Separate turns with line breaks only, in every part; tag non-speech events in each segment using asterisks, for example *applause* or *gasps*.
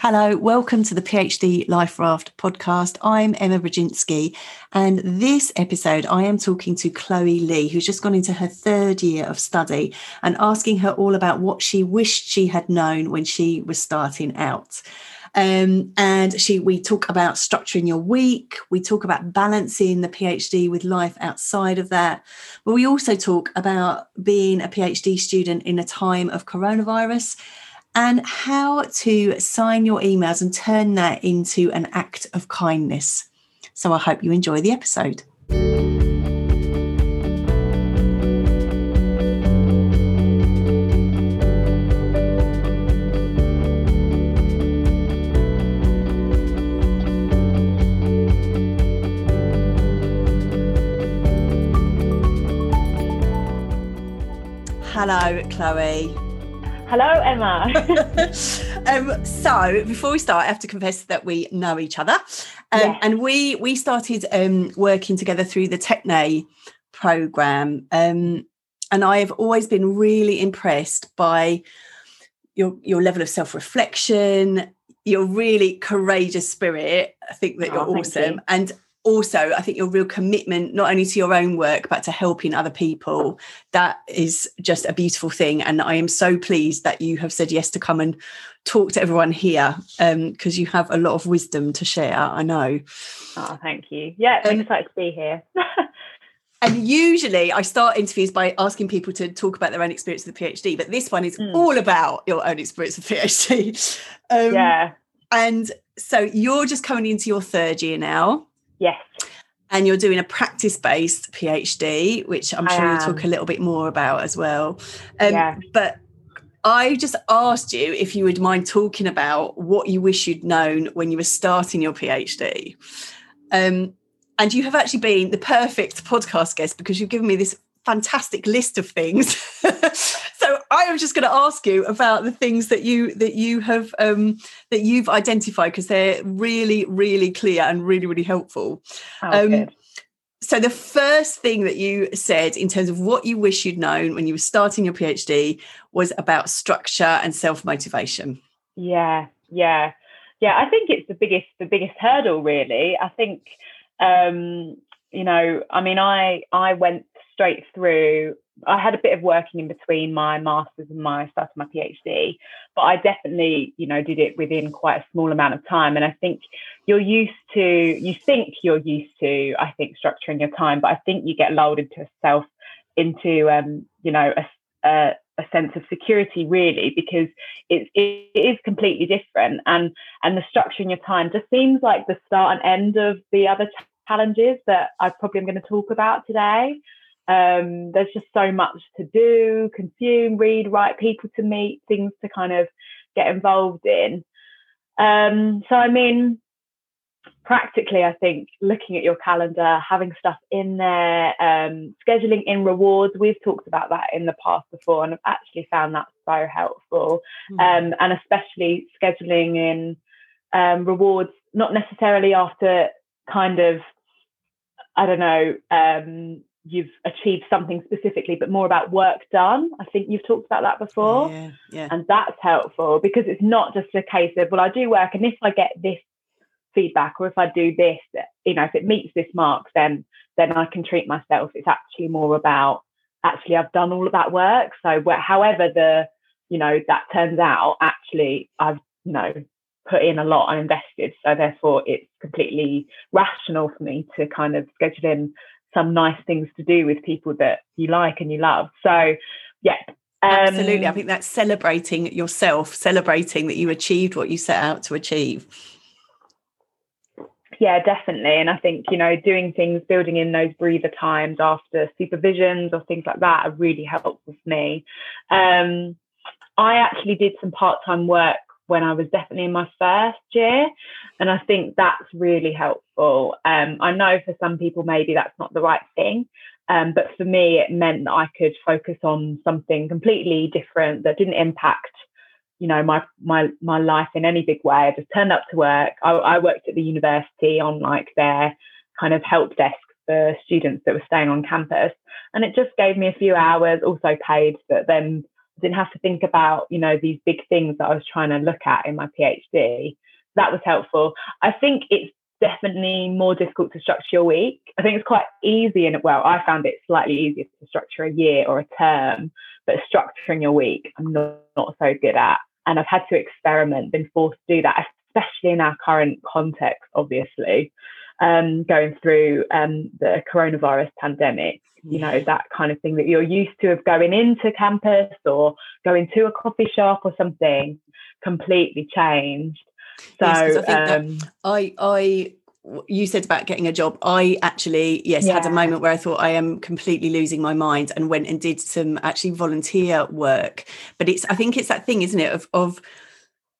Hello, welcome to the PhD Life Raft podcast. I'm Emma Brodzinski, and this episode I am talking to Chloe Lee, who's just gone into her third year of study, and asking her all about what she wished she had known when she was starting out. Um, and she, we talk about structuring your week. We talk about balancing the PhD with life outside of that. But we also talk about being a PhD student in a time of coronavirus and how to sign your emails and turn that into an act of kindness. So I hope you enjoy the episode. Hello, Chloe.
Hello, Emma. *laughs*
um, so before we start, I have to confess that we know each other, um, yes. and we we started um, working together through the Techne program, um, and I have always been really impressed by your your level of self reflection, your really courageous spirit. I think that you're oh, awesome, you. and also i think your real commitment not only to your own work but to helping other people that is just a beautiful thing and i am so pleased that you have said yes to come and talk to everyone here because um, you have a lot of wisdom to share i know
oh thank you yeah i'm um, excited to be here *laughs*
and usually I start interviews by asking people to talk about their own experience of the PhD, but this one is mm. all about your own experience of PhD. *laughs*
Um, yeah.
And so you're just coming into your third year now.
Yes.
And you're doing a practice based PhD, which I'm sure you'll talk a little bit more about as well. Um, yeah. But I just asked you if you would mind talking about what you wish you'd known when you were starting your PhD. Um, and you have actually been the perfect podcast guest because you've given me this fantastic list of things. *laughs* I am just going to ask you about the things that you that you have um, that you've identified because they're really really clear and really really helpful.
Oh, um,
so the first thing that you said in terms of what you wish you'd known when you were starting your PhD was about structure and self motivation.
Yeah, yeah, yeah. I think it's the biggest the biggest hurdle really. I think um, you know, I mean, I I went straight through. I had a bit of working in between my masters and my start of my PhD, but I definitely, you know, did it within quite a small amount of time. And I think you're used to, you think you're used to, I think, structuring your time, but I think you get lulled into a self, into, um, you know, a, a, a sense of security really because it, it is completely different and and the structure in your time just seems like the start and end of the other challenges that I probably am going to talk about today. Um, there's just so much to do, consume, read, write, people to meet, things to kind of get involved in. Um, so, I mean, practically, I think looking at your calendar, having stuff in there, um, scheduling in rewards. We've talked about that in the past before, and I've actually found that so helpful. Mm. and especially scheduling in um, rewards, not necessarily after kind of, I don't know, um, you've achieved something specifically, but more about work done. I think you've talked about that before.
Yeah, yeah.
And that's helpful because it's not just a case of, well, I do work and if I get this feedback or if I do this, you know, if it meets this mark, then then I can treat myself. It's actually more about actually I've done all of that work. So however the, you know, that turns out, actually I've, you know, put in a lot and invested. So therefore it's completely rational for me to kind of schedule in some nice things to do with people that you like and you love. So, yeah.
Um, Absolutely. I think that's celebrating yourself, celebrating that you achieved what you set out to achieve.
Yeah, definitely. And I think, you know, doing things, building in those breather times after supervisions or things like that are really helpful for me. Um, I actually did some part time work when I was definitely in my first year. And I think that's really helpful. Um, I know for some people, maybe that's not the right thing. Um, but for me, it meant that I could focus on something completely different that didn't impact, you know, my my my life in any big way. I just turned up to work. I, I worked at the university on like their kind of help desk for students that were staying on campus, and it just gave me a few hours, also paid, but then didn't have to think about, you know, these big things that I was trying to look at in my PhD. That was helpful. I think it's definitely more difficult to structure your week. I think it's quite easy and well, I found it slightly easier to structure a year or a term, but structuring your week, I'm not, not so good at. And I've had to experiment, been forced to do that, especially in our current context, obviously, um, going through um, the coronavirus pandemic. You know, that kind of thing that you're used to of going into campus or going to a coffee shop or something completely changed. So yes,
I, um, I, I, you said about getting a job. I actually, yes, yeah. had a moment where I thought I am completely losing my mind and went and did some actually volunteer work. But it's, I think it's that thing, isn't it, of, of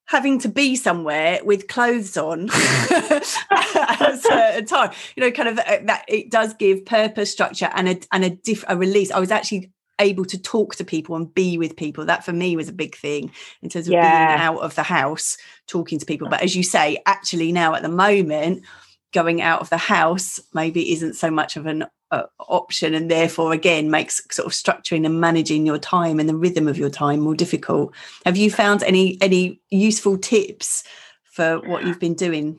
having to be somewhere with clothes on *laughs* at a certain time. You know kind of uh, that it does give purpose structure and a and a diff a release. I was actually able to talk to people and be with people. That for me was a big thing in terms of yeah. being out of the house talking to people. But as you say actually now at the moment going out of the house maybe isn't so much of an uh, option and therefore again makes sort of structuring and managing your time and the rhythm of your time more difficult have you found any any useful tips for what you've been doing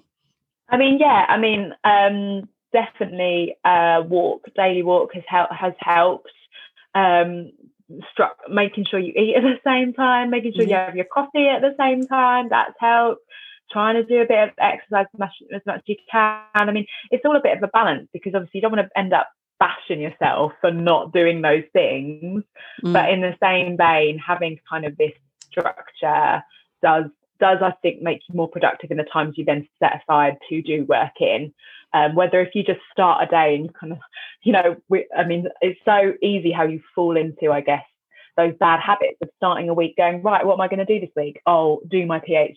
i mean yeah i mean um definitely uh walk daily walk has helped has helped um, struck making sure you eat at the same time, making sure you have your coffee at the same time. That's helped. Trying to do a bit of exercise as much, as much as you can. I mean, it's all a bit of a balance because obviously you don't want to end up bashing yourself for not doing those things. Mm. But in the same vein, having kind of this structure does does I think make you more productive in the times you then set aside to do work in. Um, whether if you just start a day and you kind of, you know, we, I mean, it's so easy how you fall into, I guess, those bad habits of starting a week going right what am i going to do this week? Oh do my phd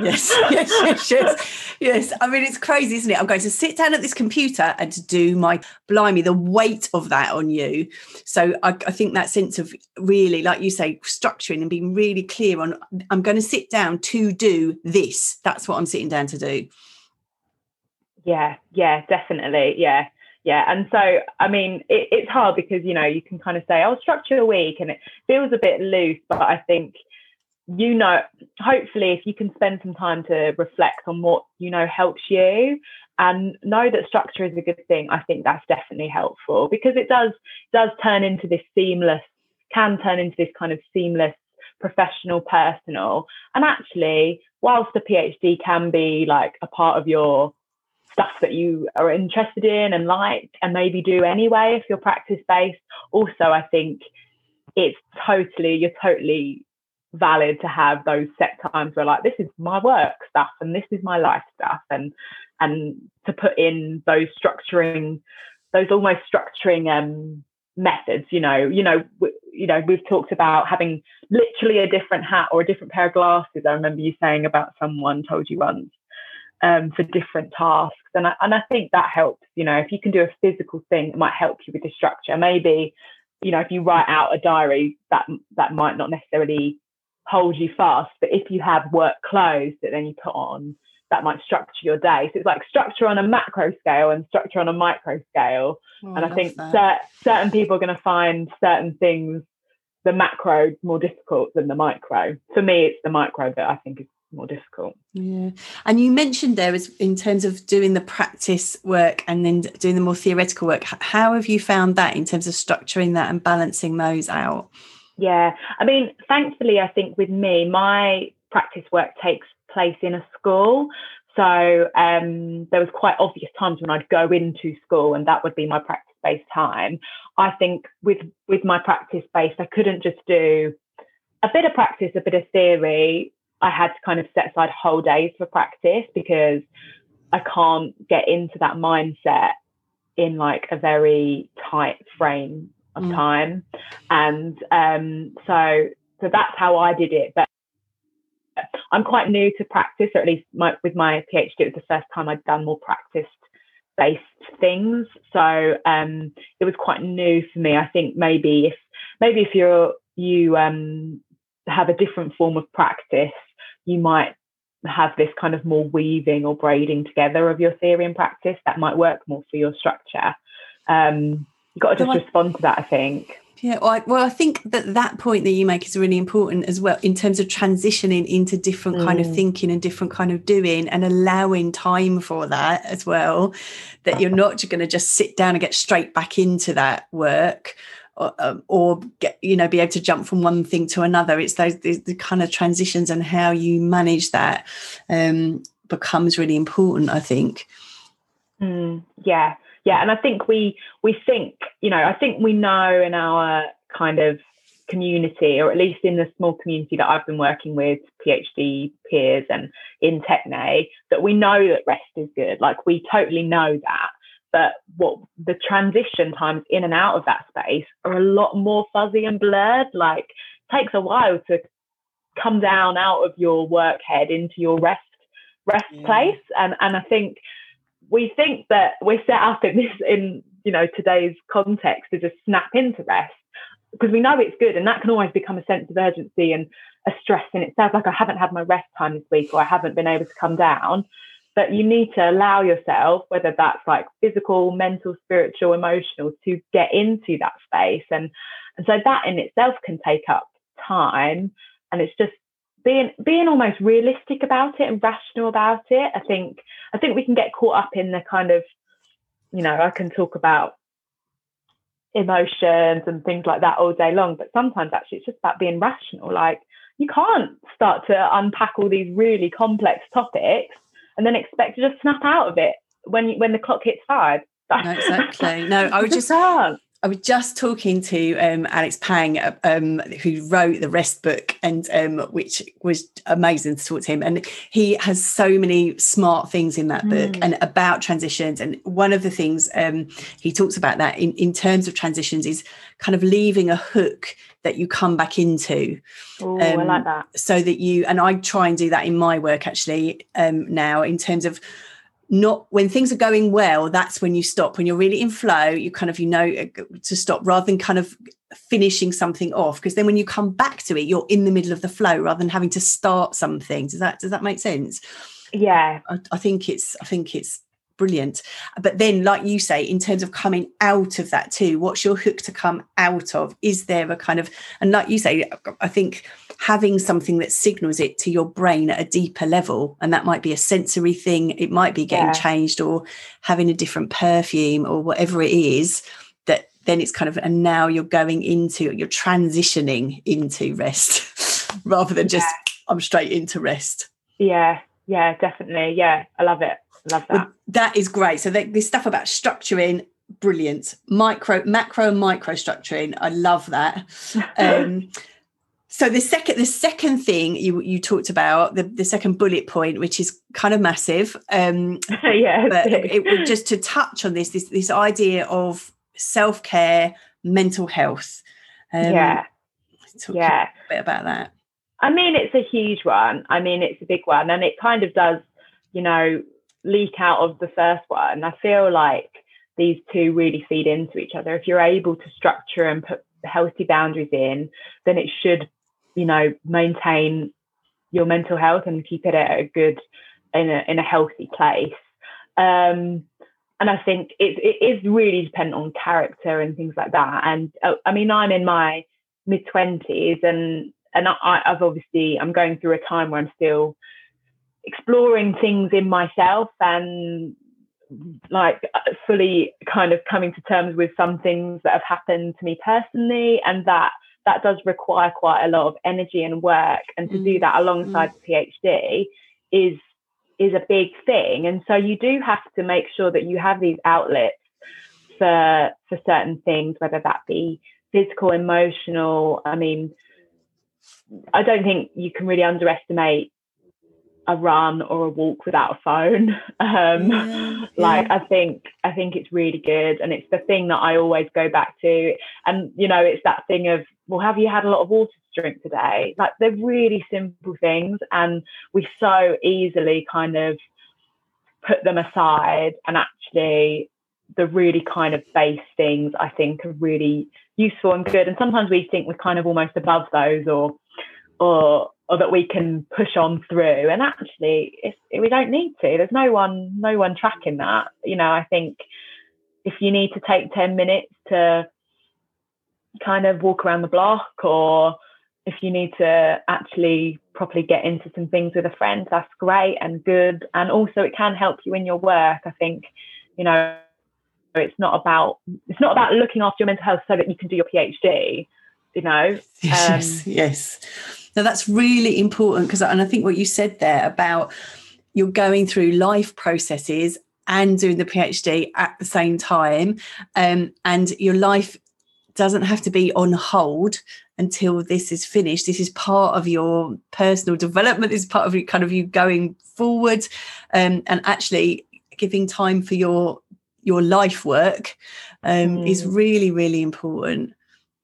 yes. *laughs* Yes yes yes. Yes. I mean it's crazy isn't it? I'm going to sit down at this computer and to do my blimey the weight of that on you. So I, I think that sense of really like you say structuring and being really clear on i'm going to sit down to do this. That's what i'm sitting down to do.
Yeah. Yeah definitely. Yeah yeah and so i mean it, it's hard because you know you can kind of say i'll oh, structure a week and it feels a bit loose but i think you know hopefully if you can spend some time to reflect on what you know helps you and know that structure is a good thing i think that's definitely helpful because it does does turn into this seamless can turn into this kind of seamless professional personal. And actually whilst a phd can be like a part of your stuff that you are interested in and like and maybe do anyway if you're practice based. Also i think it's totally you're totally valid to have those set times where like this is my work stuff and this is my life stuff and and to put in those structuring those almost structuring um methods you know you know you know we've talked about having literally a different hat or a different pair of glasses. I remember you saying about someone told you once um, for different tasks. And I, and I think that helps. You know, if you can do a physical thing, it might help you with the structure. Maybe, you know, if you write out a diary, that that might not necessarily hold you fast. But if you have work clothes that then you put on, that might structure your day. So it's like structure on a macro scale and structure on a micro scale. Oh, and I, I think cer- certain people are going to find certain things the macro more difficult than the micro. For me, it's the micro that I think is more difficult.
Yeah. And you mentioned there is in terms of doing the practice work and then doing the more theoretical work, how have you found that in terms of structuring that and balancing those out?
Yeah. I mean, thankfully, I think with me, my practice work takes place in a school. So um, there was quite obvious times when I'd go into school and that would be my practice based time. I think with with my practice based, I couldn't just do a bit of practice, a bit of theory, I had to kind of set aside whole days for practice because I can't get into that mindset in like a very tight frame of mm. time. And um, so so that's how I did it. But I'm quite new to practice, or at least my, with my PhD, it was the first time I'd done more practice based things. So um, it was quite new for me. I think maybe if maybe if you're you um, have a different form of practice, you might have this kind of more weaving or braiding together of your theory and practice that might work more for your structure. Um, you've got to just respond to that, I think.
Yeah, well I, well, I think that that point that you make is really important as well in terms of transitioning into different mm. kind of mm. thinking and different kind of doing and allowing time for that as well. That you're not going to just sit down and get straight back into that work. Or, um, or, get you know be able to jump from one thing to another. It's those the, the kind of transitions and how you manage that um, becomes really important i think.
Mm, yeah yeah and i think we we think you know i think we know in our kind of community or at least in the small community that i've been working with phd peers and in techne that we know that rest is good. Like we totally know that but what the transition times in and out of that space are a lot more fuzzy and blurred. Like takes a while to come down out of your work head into your rest rest yeah. place. And and i think we think that we're set up in this in you know today's context to just snap into rest because we know it's good and that can always become a sense of urgency and a stress in itself. Like i haven't had my rest time this week or i haven't been able to come down but you need to allow yourself whether that's like physical mental spiritual emotional to get into that space and and so that in itself can take up time and it's just being being almost realistic about it and rational about it. I think I think we can get caught up in the kind of, you know, I can talk about emotions and things like that all day long, but sometimes actually it's just about being rational. Like you can't start to unpack all these really complex topics and then expect to just snap out of it when when the clock hits five.
No, exactly. *laughs* No, I would just. I was just talking to um, Alex Pang, um, who wrote the Rest book, and um, which was amazing to talk to him. And he has so many smart things in that book mm. and about transitions. And one of the things um, he talks about that in, in terms of transitions is kind of leaving a hook that you come back into.
Oh, I like um, that.
So that you and I try and do that in my work actually um, now in terms of not when things are going well that's when you stop. When you're really in flow you kind of you know uh, to stop rather than kind of finishing something off. Because then when you come back to it you're in the middle of the flow rather than having to start something. Does that does that make sense?
Yeah.
I, I think it's i think it's brilliant. But then like you say in terms of coming out of that too what's your hook to come out of? Is there a kind of and like you say i think having something that signals it to your brain at a deeper level. And that might be a sensory thing it might be getting yeah. changed or having a different perfume or whatever it is that then it's kind of and now you're going into you're transitioning into rest *laughs* rather than just yeah. i'm straight into rest.
Yeah yeah definitely. Yeah i love it. Love that well,
that. is great. So this stuff about structuring brilliant. Micro macro and micro structuring i love that. *laughs* Um so the second the second thing you you talked about the, the second bullet point which is kind of massive um *laughs*
yeah
but it, it just to touch on this this this idea of self-care mental health.
Um, yeah.
yeah. a bit about that.
I mean it's a huge one. I mean it's a big one and it kind of does you know leak out of the first one. I feel like these two really feed into each other. If you're able to structure and put healthy boundaries in then it should you know maintain your mental health and keep it at a good in a in a healthy place um, and I think it, it is really dependent on character and things like that. And uh, I mean, I'm in my mid twenties, and and I, I've obviously I'm going through a time where I'm still exploring things in myself and like fully kind of coming to terms with some things that have happened to me personally, and that that does require quite a lot of energy and work and to mm. do that alongside mm. the phd is is a big thing and so you do have to make sure that you have these outlets for for certain things whether that be physical emotional i mean i don't think you can really underestimate a run or a walk without a phone. *laughs* Um, yeah, like yeah. I think I think it's really good, and it's the thing that I always go back to. And you know, it's that thing of, well, have you had a lot of water to drink today? Like they're really simple things, and we so easily kind of put them aside. And actually, the really kind of base things I think are really useful and good. And sometimes we think we're kind of almost above those, or or or that we can push on through. And actually, if, we don't need to. There's no one, no one tracking that. You know, I think if you need to take ten minutes to kind of walk around the block or if you need to actually properly get into some things with a friend, that's great and good. And also it can help you in your work. I think, you know, it's not about it's not about looking after your mental health so that you can do your PhD, you know. *laughs*
Yes, um, yes. Now that's really important because and I think what you said there about you're going through life processes and doing the PhD at the same time. Um, and your life doesn't have to be on hold until this is finished. This is part of your personal development. This is part of you kind of you going forward, um, and actually giving time for your your life work um, mm. is really really important.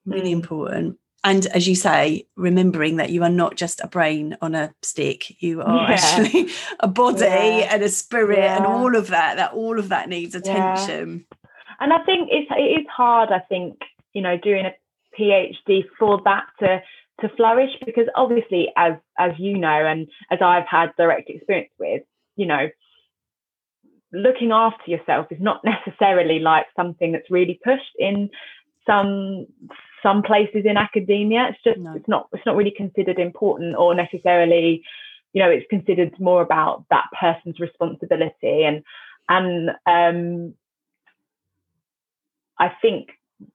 Really mm. important. And as you say, remembering that you are not just a brain on a stick, you are yeah. actually *laughs* a body yeah. and a spirit yeah. and all of that. That all of that needs attention.
And I think it's it is hard. I think you know doing a PhD for that to to flourish because obviously as as you know and as I've had direct experience with you know looking after yourself is not necessarily like something that's really pushed in some some places in academia it's just no. it's not it's not really considered important or necessarily you know it's considered more about that person's responsibility and and um I think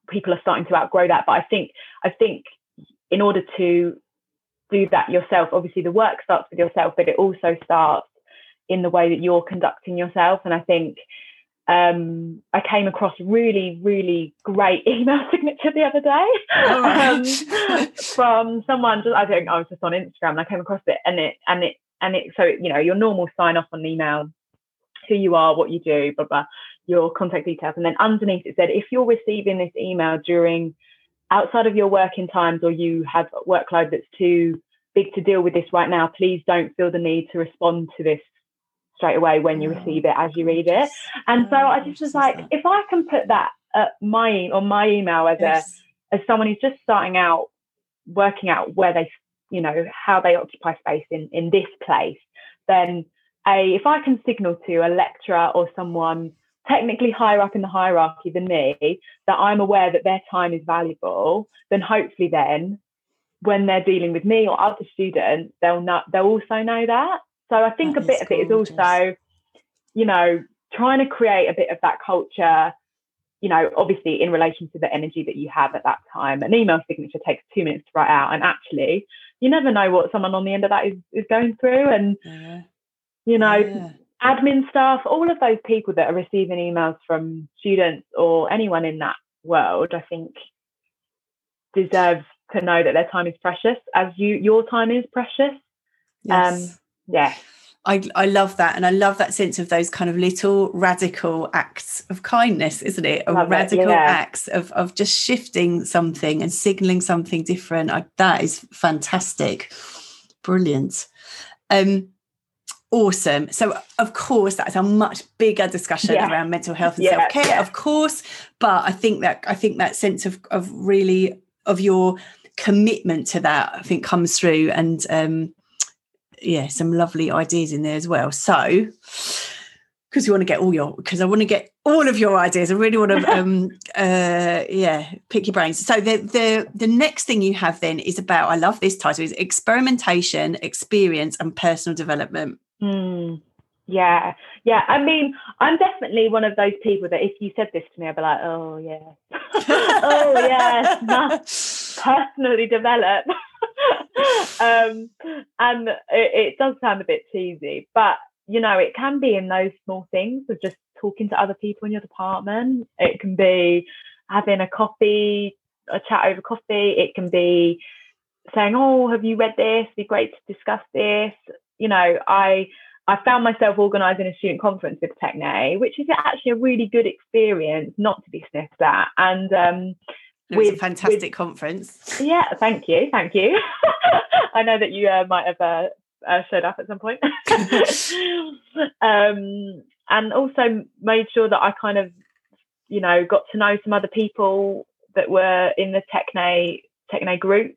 people are starting to outgrow that. But I think I think in order to do that yourself, obviously the work starts with yourself, but it also starts in the way that you're conducting yourself. And I think um, I came across really, really great *laughs* email signature the other day um, from someone. Just, I think I was just on Instagram and I came across it, and it and it and it. So you know, your normal sign off on email, who you are, what you do, blah blah your contact details. And then underneath it said, if you're receiving this email during outside of your working times or you have a workload that's too big to deal with this right now, please don't feel the need to respond to this straight away when you receive it as you read it. And so I just was like, if I can put that at my on my email as a as someone who's just starting out, working out where they, you know, how they occupy space in in this place, then a if I can signal to a lecturer or someone technically higher up in the hierarchy than me that I'm aware that their time is valuable, then hopefully then when they're dealing with me or other students, they'll not they'll also know that. So I think that a bit of it is also, you know, trying to create a bit of that culture, you know, obviously in relation to the energy that you have at that time. An email signature takes two minutes to write out. And actually, you never know what someone on the end of that is, is going through. And yeah. you know, yeah admin staff, all of those people that are receiving emails from students or anyone in that world, I think deserve to know that their time is precious as you your time is precious. Yes. Um yeah.
I, I love that. And I love that sense of those kind of little radical acts of kindness, isn't it? Of radical it, yeah. acts of, of just shifting something and signaling something different. I, that is fantastic. Brilliant. Um, awesome. So, of course, that's a much bigger discussion yeah. around mental health and yeah, self care, of course. But I think that I think that sense of of really of your commitment to that, I think, comes through, and um, yeah, some lovely ideas in there as well. So, because we want to get all your, because I want to get all of your ideas. I really want to, um, *laughs* uh, yeah, pick your brains. So the the the next thing you have then is about. I love this title: is experimentation, experience, and personal development.
Mm, yeah, yeah. I mean, I'm definitely one of those people that if you said this to me, I'd be like, oh yeah, *laughs* *laughs* oh yes, personally develop. *laughs* um, and it, it does sound a bit cheesy, but you know, it can be in those small things of just talking to other people in your department. It can be having a coffee, a chat over coffee. It can be saying, "Oh, have you read this? It'd be great to discuss this." you know, I I found myself organising a student conference with Techne, which is actually a really good experience, not to be sniffed at. And um,
it was a fantastic with, conference.
Yeah, thank you, thank you. *laughs* I know that you uh, might have uh, uh, showed up at some point. *laughs* um, and also made sure that I kind of, you know, got to know some other people that were in the Techne Techne group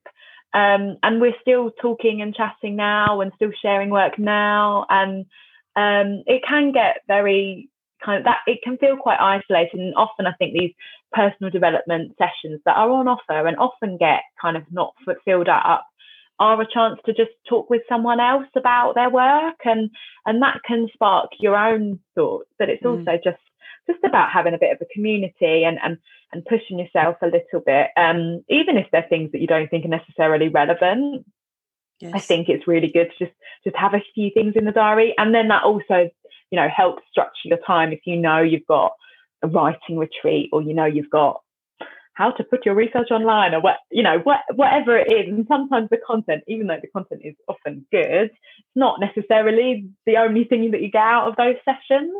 um, and we're still talking and chatting now and still sharing work now. And um, it can get very kind of that it can feel quite isolated and often i think these personal development sessions that are on offer and often get kind of not filled up are a chance to just talk with someone else about their work and and that can spark your own thoughts but it's mm. also just just about having a bit of a community and and and pushing yourself a little bit um even if they're things that you don't think are necessarily relevant yes. i think it's really good to just just have a few things in the diary and then that also you know help structure your time if you know you've got a writing retreat or you know you've got how to put your research online or what you know what whatever it is. And sometimes the content even though the content is often good it's not necessarily the only thing that you get out of those sessions.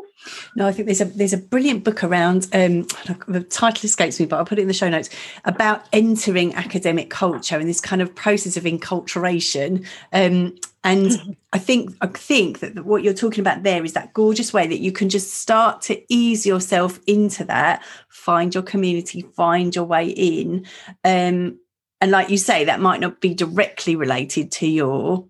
No i think there's a there's a brilliant book around um the title escapes me but i'll put it in the show notes about entering academic culture and this kind of process of enculturation. Um and *laughs* I think I think that what you're talking about there is that gorgeous way that you can just start to ease yourself into that, find your community, find your way in. Um, and like you say, that might not be directly related to your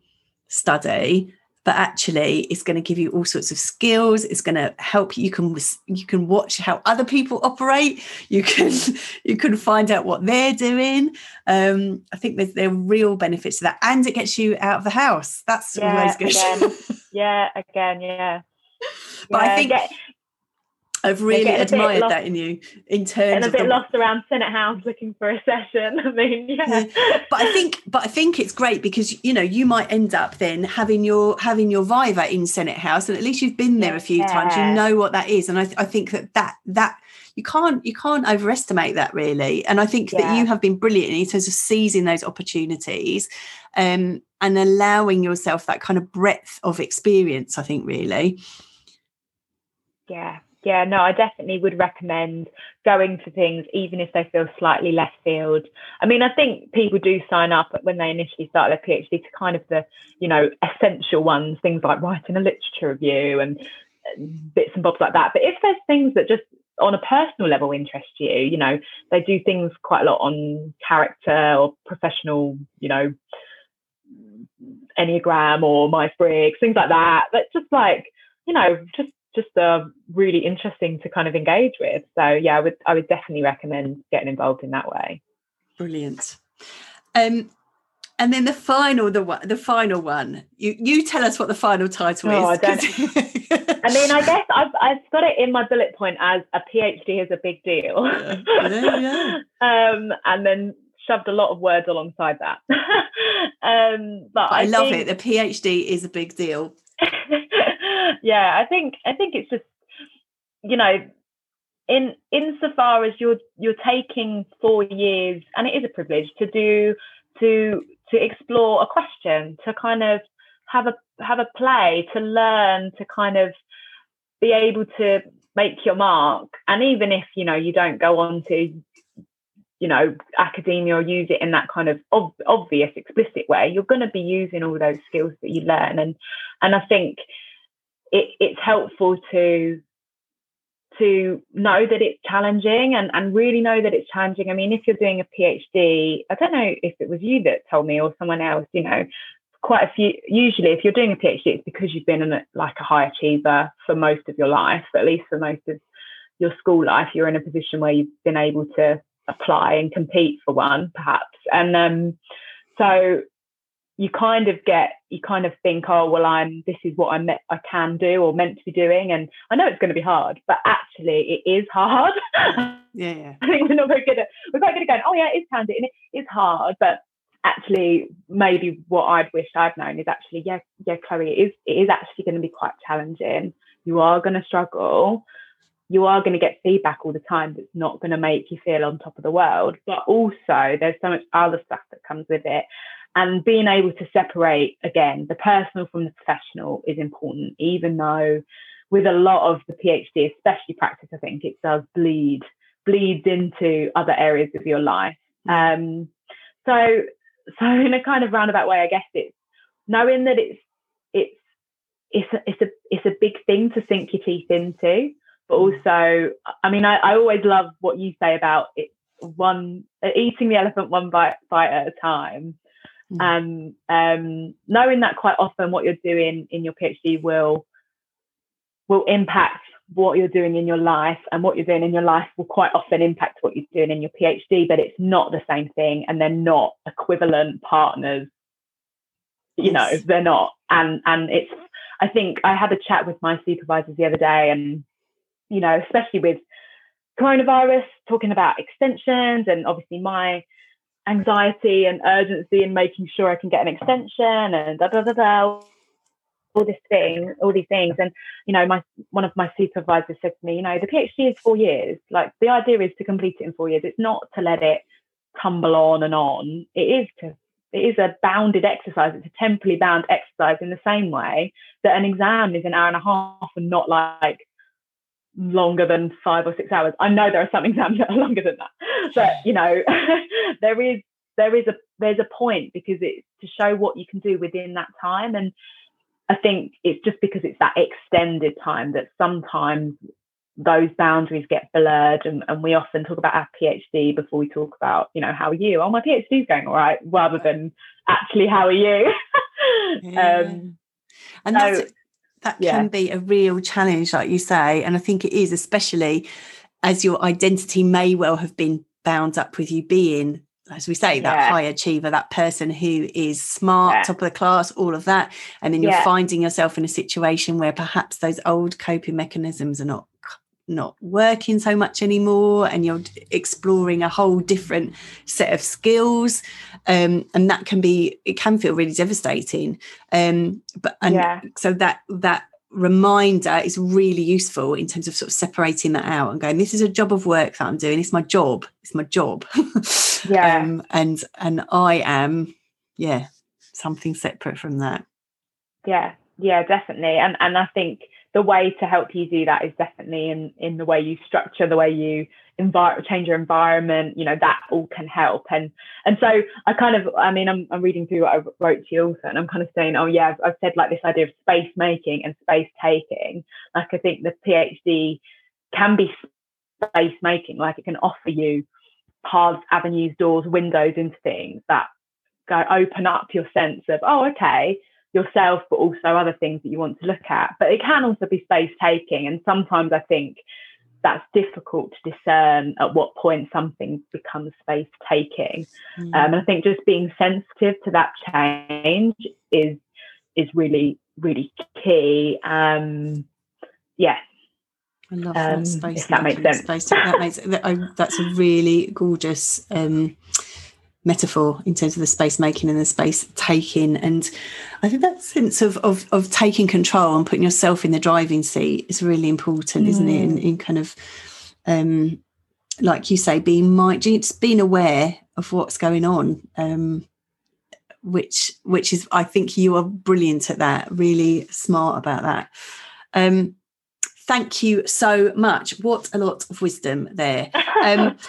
study, but actually it's going to give you all sorts of skills. It's going to help you, you can you can watch how other people *laughs* operate. You can you can find out what they're doing. Um, i think there's there are real benefits to that and it gets you out of the house. That's yeah, always good.
again. *laughs* yeah again yeah.
But yeah, i think get, I've really admired that in you in terms of.
and a
of
bit the, lost around Senate House looking for a session. *laughs* I mean, yeah.
But I think but I think it's great because you know you might end up then having your having your Viva in Senate House and at least you've been there a few yeah. times. You know what that is. And I, I think that that that you can't you can't overestimate that really. And I think yeah. that you have been brilliant in terms of seizing those opportunities um, and allowing yourself that kind of breadth of experience, I think really.
Yeah, yeah, no, I definitely would recommend going to things, even if they feel slightly left field. I mean, I think people do sign up when they initially start their PhD to kind of the, you know, essential ones, things like writing a literature review and uh, bits and bobs like that. But if there's things that just on a personal level interest you, you know, they do things quite a lot on character or professional, you know, Enneagram or Myers Briggs, things like that. But just like, you know, just just uh, really interesting to kind of engage with. So yeah, I would I would definitely recommend getting involved in that way.
Brilliant. Um, and then the final, the one, the final one. You you tell us what the final title oh,
is. I, *laughs* I mean, I guess I've I've got it in my bullet point as a PhD is a big deal. Yeah, yeah, yeah. *laughs* um, and then shoved a lot of words alongside that. *laughs* um, but, but I,
I, love think, it. The PhD is a big deal.
Yeah, I think I think it's just you know in insofar as you're you're taking four years and it is a privilege to do to to explore a question to kind of have a have a play to learn to kind of be able to make your mark. And even if you know you don't go on to you know academia or use it in that kind of ob- obvious explicit way you're going to be using all those skills that you learn. And and i think it, it's helpful to to know that it's challenging and, and really know that it's challenging. I mean, if you're doing a PhD, I don't know if it was you that told me or someone else, you know, quite a few, usually if you're doing a PhD, it's because you've been a, like a high achiever for most of your life, at least for most of your school life, you're in a position where you've been able to apply and compete for one, perhaps. And um, so you kind of get you kind of think oh well i'm this is what i met i can do or meant to be doing and i know it's going to be hard but actually it is hard. *laughs*
Yeah, yeah. i
think we're not very good at we're quite good at going oh yeah it's handy and it is hard but actually maybe what i'd wished i'd known is actually yeah yeah chloe it is it is actually going to be quite challenging. You are going to struggle. You are going to get feedback all the time that's not going to make you feel on top of the world but also there's so much other stuff that comes with it and being able to separate again the personal from the professional is important even though with a lot of the phd especially practice i think it does bleed bleeds into other areas of your life. Um, so so in a kind of roundabout way i guess it's knowing that it's it's it's a, it's a it's a big thing to sink your teeth into but mm. also i mean i, I always love what you say about it one eating the elephant one bite bite at a time Mm. And um, knowing that quite often what you're doing in your PhD will will impact what you're doing in your life and what you're doing in your life will quite often impact what you're doing in your PhD, but it's not the same thing and they're not equivalent partners. You yes. know, they're not. And and it's I think I had a chat with my supervisors the other day and you know, especially with coronavirus, talking about extensions and obviously my anxiety and urgency and making sure I can get an extension and da da da da all this thing, all these things. And, you know, my one of my supervisors said to me, you know, the PhD is four years. Like the idea is to complete it in four years. It's not to let it tumble on and on. It is to it is a bounded exercise. It's a temporally bound exercise in the same way that an exam is an hour and a half and not like longer than five or six hours. I know there are some *laughs* exams that are longer than that, but you know, *laughs* there is there is a there's a point because it's to show what you can do within that time and I think it's just because it's that extended time that sometimes those boundaries get blurred and, and we often talk about our PhD before we talk about, you know, how are you? Oh, my PhD is going all right, rather than actually how are you? *laughs*
yeah. um, and so, that's, that yeah. can be a real challenge, like you say. And I think it is, especially as your identity may well have been bound up with you being as we say, that yeah. high achiever, that person who is smart, yeah. top of the class, all of that. And then you're finding yourself in a situation where perhaps those old coping mechanisms are not not working so much anymore and you're exploring a whole different set of skills um, and that can be it can feel really devastating. Um, but and yeah. so that that reminder is really useful in terms of sort of separating that out and going this is a job of work that i'm doing. It's my job. It's my job. *laughs*
Yeah. Um,
and and i am yeah something separate from that.
Yeah. Yeah definitely. And and i think the way to help you do that is definitely in in the way you structure the way you envir- change your environment you know that all can help. And and so i kind of i mean i'm, I'm reading through what i wrote to you also and i'm kind of saying oh yeah I've, I've said like this idea of space making and space taking. Like i think the phd can be space making. Like it can offer you paths avenues doors windows into things that go open up your sense of oh okay yourself, but also other things that you want to look at. But it can also be space taking. And sometimes I think that's difficult to discern at what point something becomes space taking. Mm. Um, and I think just being sensitive to that change is is really, really key. Um, yeah.
I love that um, space. If that makes sense. Space, that makes that, that's a really gorgeous um, metaphor in terms of the space making and the space taking and i think that sense of of, of taking control and putting yourself in the driving seat is really important mm. isn't it in, mm. in kind of um like you say being mind just being aware of what's going on um which which is i think you are brilliant at that really smart about that um thank you so much what a lot of wisdom there um *laughs*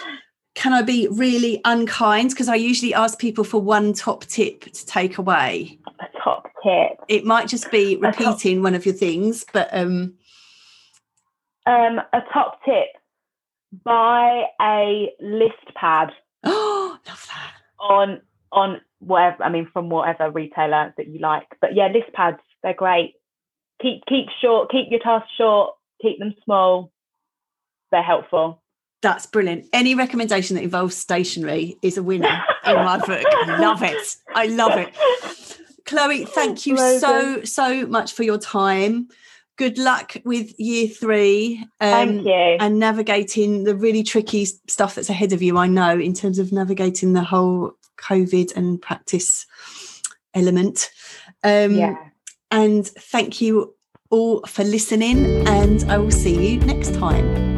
can I be really unkind? Because I usually ask people for one top tip to take away.
A top tip.
It might just be repeating top... one of your things, but um
um a top tip. Buy a list pad.
Oh, *gasps* love that.
On on whatever I mean from whatever retailer that you like. But yeah, list pads, they're great. Keep keep short, keep your tasks short, keep them small. They're helpful.
That's brilliant. Any recommendation that involves stationery is a winner in my book. I love it. I love it. Chloe, thank you so, so much for your time. Good luck with year three.
Um, thank you.
And navigating the really tricky stuff that's ahead of you, I know, in terms of navigating the whole COVID and practice element. Um, yeah. And thank you all for listening, and I will see you next time.